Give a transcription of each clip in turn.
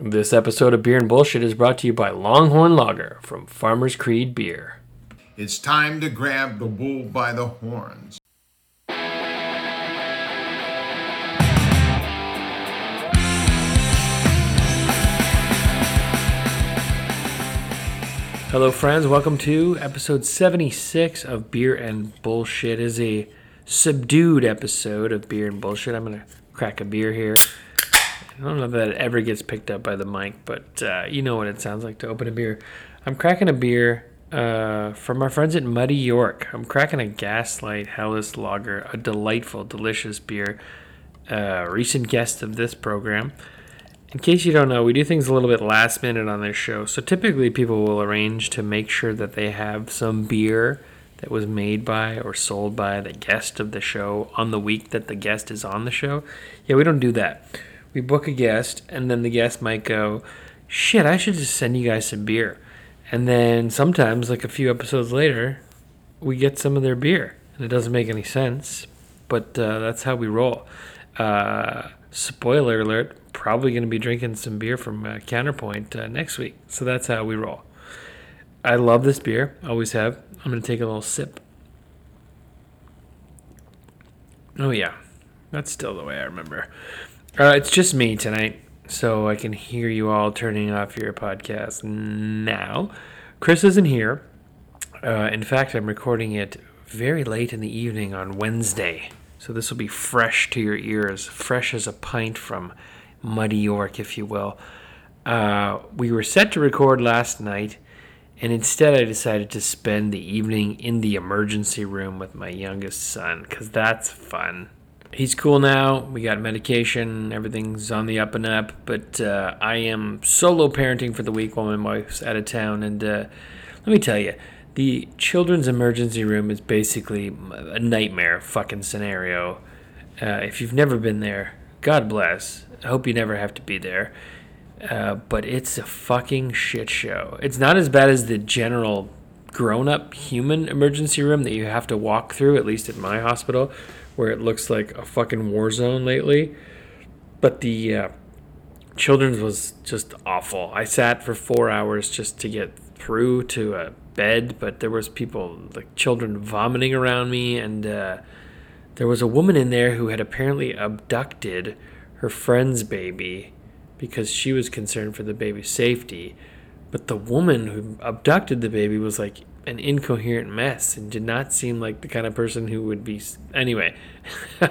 This episode of Beer and Bullshit is brought to you by Longhorn Lager from Farmers Creed Beer. It's time to grab the bull by the horns. Hello, friends. Welcome to episode 76 of Beer and Bullshit. It is a subdued episode of Beer and Bullshit. I'm going to crack a beer here. I don't know if that ever gets picked up by the mic, but uh, you know what it sounds like to open a beer. I'm cracking a beer uh, from our friends at Muddy York. I'm cracking a Gaslight Helles Lager, a delightful, delicious beer. Uh, recent guest of this program. In case you don't know, we do things a little bit last minute on this show. So typically, people will arrange to make sure that they have some beer that was made by or sold by the guest of the show on the week that the guest is on the show. Yeah, we don't do that. We book a guest, and then the guest might go, Shit, I should just send you guys some beer. And then sometimes, like a few episodes later, we get some of their beer. And it doesn't make any sense, but uh, that's how we roll. Uh, spoiler alert, probably going to be drinking some beer from uh, Counterpoint uh, next week. So that's how we roll. I love this beer, always have. I'm going to take a little sip. Oh, yeah, that's still the way I remember. Uh, it's just me tonight, so I can hear you all turning off your podcast now. Chris isn't here. Uh, in fact, I'm recording it very late in the evening on Wednesday. So this will be fresh to your ears, fresh as a pint from Muddy York, if you will. Uh, we were set to record last night, and instead I decided to spend the evening in the emergency room with my youngest son, because that's fun. He's cool now. We got medication. Everything's on the up and up. But uh, I am solo parenting for the week while my wife's out of town. And uh, let me tell you, the children's emergency room is basically a nightmare fucking scenario. Uh, if you've never been there, God bless. I hope you never have to be there. Uh, but it's a fucking shit show. It's not as bad as the general grown up human emergency room that you have to walk through, at least at my hospital, where it looks like a fucking war zone lately. But the uh, children's was just awful. I sat for four hours just to get through to a bed, but there was people, like children, vomiting around me, and uh, there was a woman in there who had apparently abducted her friend's baby because she was concerned for the baby's safety. But the woman who abducted the baby was like an incoherent mess and did not seem like the kind of person who would be. Anyway, uh,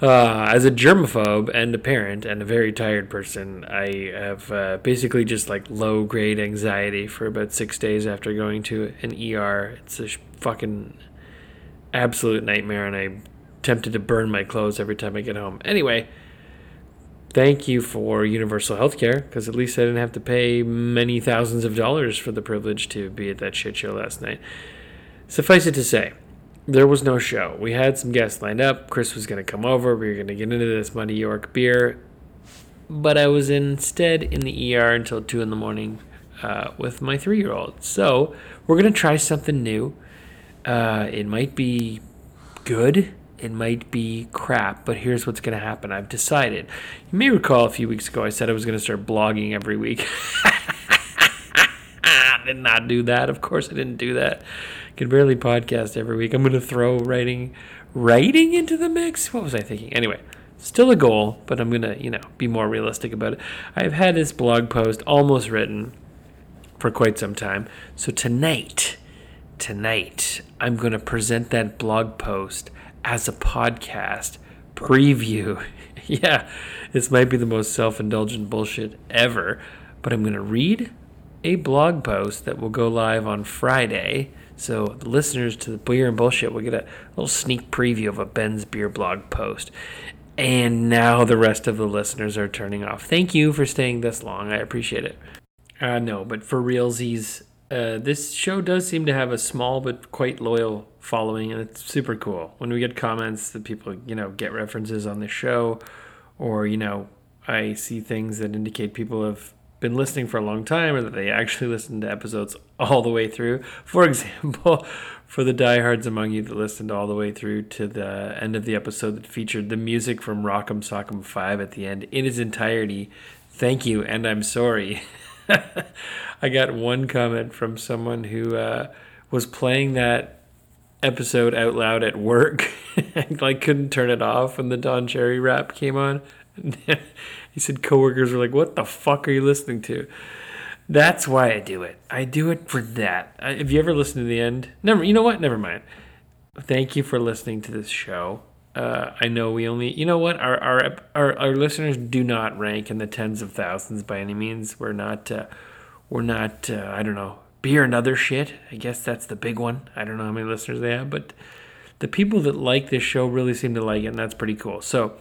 as a germaphobe and a parent and a very tired person, I have uh, basically just like low grade anxiety for about six days after going to an ER. It's a fucking absolute nightmare, and I'm tempted to burn my clothes every time I get home. Anyway thank you for universal health care because at least I didn't have to pay many thousands of dollars for the privilege to be at that shit show last night. Suffice it to say, there was no show. We had some guests lined up. Chris was going to come over. We were going to get into this Muddy York beer. But I was instead in the ER until 2 in the morning uh, with my three year old. So we're going to try something new. Uh, it might be good it might be crap, but here's what's going to happen. I've decided. You may recall a few weeks ago I said I was going to start blogging every week. I did not do that. Of course, I didn't do that. I could barely podcast every week. I'm going to throw writing writing into the mix. What was I thinking? Anyway, still a goal, but I'm going to, you know, be more realistic about it. I've had this blog post almost written for quite some time. So tonight, tonight, I'm going to present that blog post as a podcast preview. yeah, this might be the most self indulgent bullshit ever, but I'm going to read a blog post that will go live on Friday. So the listeners to the beer and bullshit will get a little sneak preview of a Ben's beer blog post. And now the rest of the listeners are turning off. Thank you for staying this long. I appreciate it. Uh, no, but for realsies, uh, this show does seem to have a small but quite loyal following, and it's super cool. When we get comments that people, you know, get references on the show, or you know, I see things that indicate people have been listening for a long time, or that they actually listen to episodes all the way through. For example, for the diehards among you that listened all the way through to the end of the episode that featured the music from Rock'em Sock'em Five at the end in its entirety. Thank you, and I'm sorry. I got one comment from someone who uh, was playing that episode out loud at work and like couldn't turn it off when the Don Cherry rap came on. he said coworkers were like, "What the fuck are you listening to?" That's why I do it. I do it for that. I, if you ever listened to the end, never. You know what? Never mind. Thank you for listening to this show. Uh, I know we only, you know what, our, our our our listeners do not rank in the tens of thousands by any means. We're not, uh, we're not. Uh, I don't know, beer and other shit. I guess that's the big one. I don't know how many listeners they have, but the people that like this show really seem to like it, and that's pretty cool. So,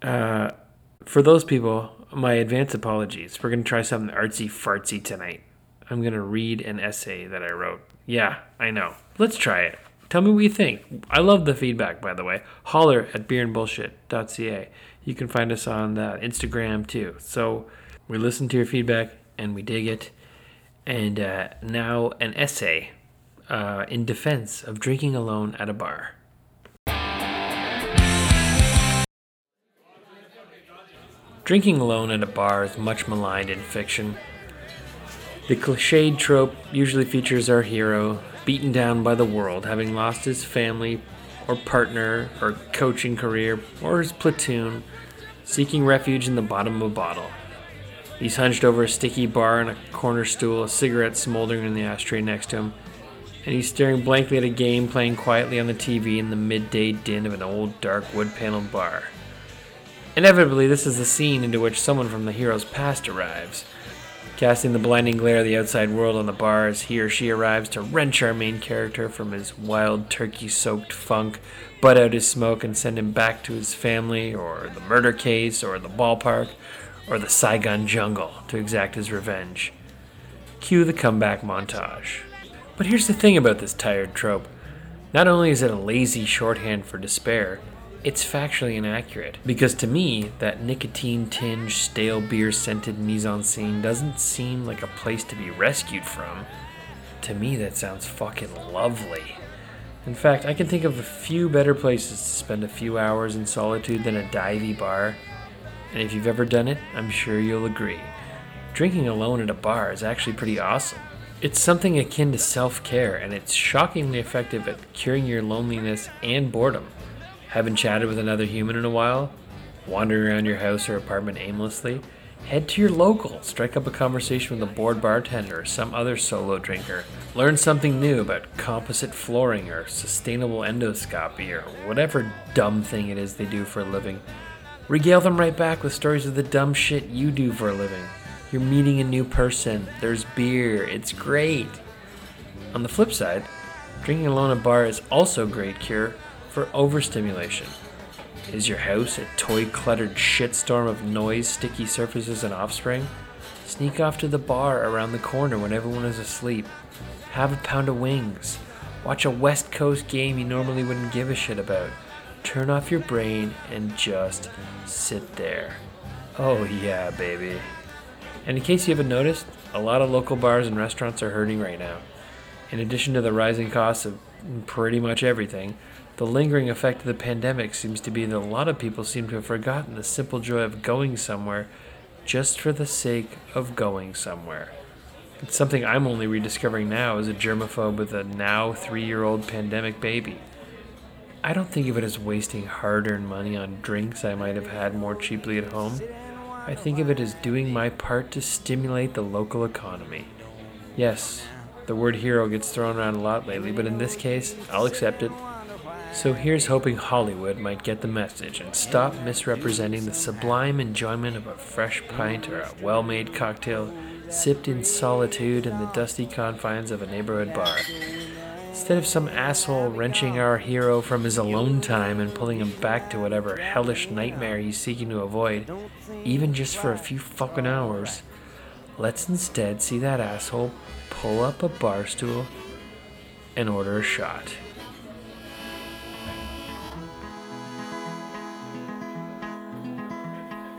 uh, for those people, my advance apologies. We're gonna try something artsy fartsy tonight. I'm gonna read an essay that I wrote. Yeah, I know. Let's try it. Tell me what you think. I love the feedback, by the way. Holler at beerandbullshit.ca. You can find us on uh, Instagram too. So we listen to your feedback and we dig it. And uh, now an essay uh, in defense of drinking alone at a bar. Drinking alone at a bar is much maligned in fiction. The cliched trope usually features our hero beaten down by the world, having lost his family or partner or coaching career or his platoon, seeking refuge in the bottom of a bottle. He's hunched over a sticky bar on a corner stool, a cigarette smoldering in the ashtray next to him, and he's staring blankly at a game playing quietly on the TV in the midday din of an old dark wood paneled bar. Inevitably, this is the scene into which someone from the hero's past arrives, casting the blinding glare of the outside world on the bar as he or she arrives to wrench our main character from his wild turkey soaked funk, butt out his smoke, and send him back to his family, or the murder case, or the ballpark, or the Saigon jungle to exact his revenge. Cue the comeback montage. But here's the thing about this tired trope not only is it a lazy shorthand for despair, it's factually inaccurate. Because to me, that nicotine tinged, stale beer scented mise en scene doesn't seem like a place to be rescued from. To me, that sounds fucking lovely. In fact, I can think of a few better places to spend a few hours in solitude than a divey bar. And if you've ever done it, I'm sure you'll agree. Drinking alone at a bar is actually pretty awesome. It's something akin to self care, and it's shockingly effective at curing your loneliness and boredom. Haven't chatted with another human in a while? Wandering around your house or apartment aimlessly? Head to your local, strike up a conversation with a bored bartender or some other solo drinker. Learn something new about composite flooring or sustainable endoscopy or whatever dumb thing it is they do for a living. Regale them right back with stories of the dumb shit you do for a living. You're meeting a new person, there's beer, it's great. On the flip side, drinking alone at a bar is also a great cure for overstimulation. Is your house a toy cluttered shitstorm of noise, sticky surfaces, and offspring? Sneak off to the bar around the corner when everyone is asleep. Have a pound of wings. Watch a West Coast game you normally wouldn't give a shit about. Turn off your brain and just sit there. Oh, yeah, baby. And in case you haven't noticed, a lot of local bars and restaurants are hurting right now. In addition to the rising costs of pretty much everything, the lingering effect of the pandemic seems to be that a lot of people seem to have forgotten the simple joy of going somewhere just for the sake of going somewhere. It's something I'm only rediscovering now as a germaphobe with a now three year old pandemic baby. I don't think of it as wasting hard earned money on drinks I might have had more cheaply at home. I think of it as doing my part to stimulate the local economy. Yes, the word hero gets thrown around a lot lately, but in this case, I'll accept it. So here's hoping Hollywood might get the message and stop misrepresenting the sublime enjoyment of a fresh pint or a well made cocktail sipped in solitude in the dusty confines of a neighborhood bar. Instead of some asshole wrenching our hero from his alone time and pulling him back to whatever hellish nightmare he's seeking to avoid, even just for a few fucking hours, let's instead see that asshole pull up a bar stool and order a shot.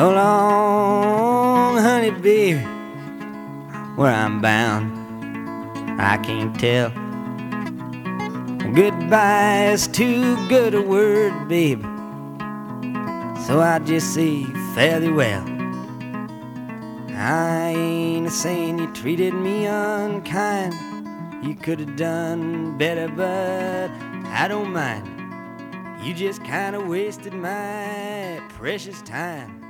So long, honey, baby, where I'm bound, I can't tell. Goodbye is too good a word, babe. So I just say thee well. I ain't saying you treated me unkind. You could have done better, but I don't mind. You just kind of wasted my precious time.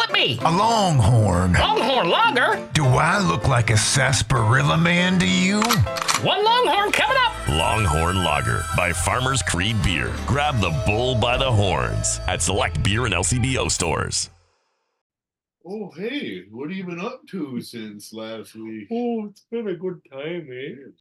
What? What'll it be? A longhorn. Longhorn lager? Do I look like a sarsaparilla man to you? One longhorn coming up. Longhorn Lager by Farmers Creed Beer. Grab the bull by the horns at select beer and LCBO stores. Oh, hey, what have you been up to since last week? Oh, it's been a good time, eh?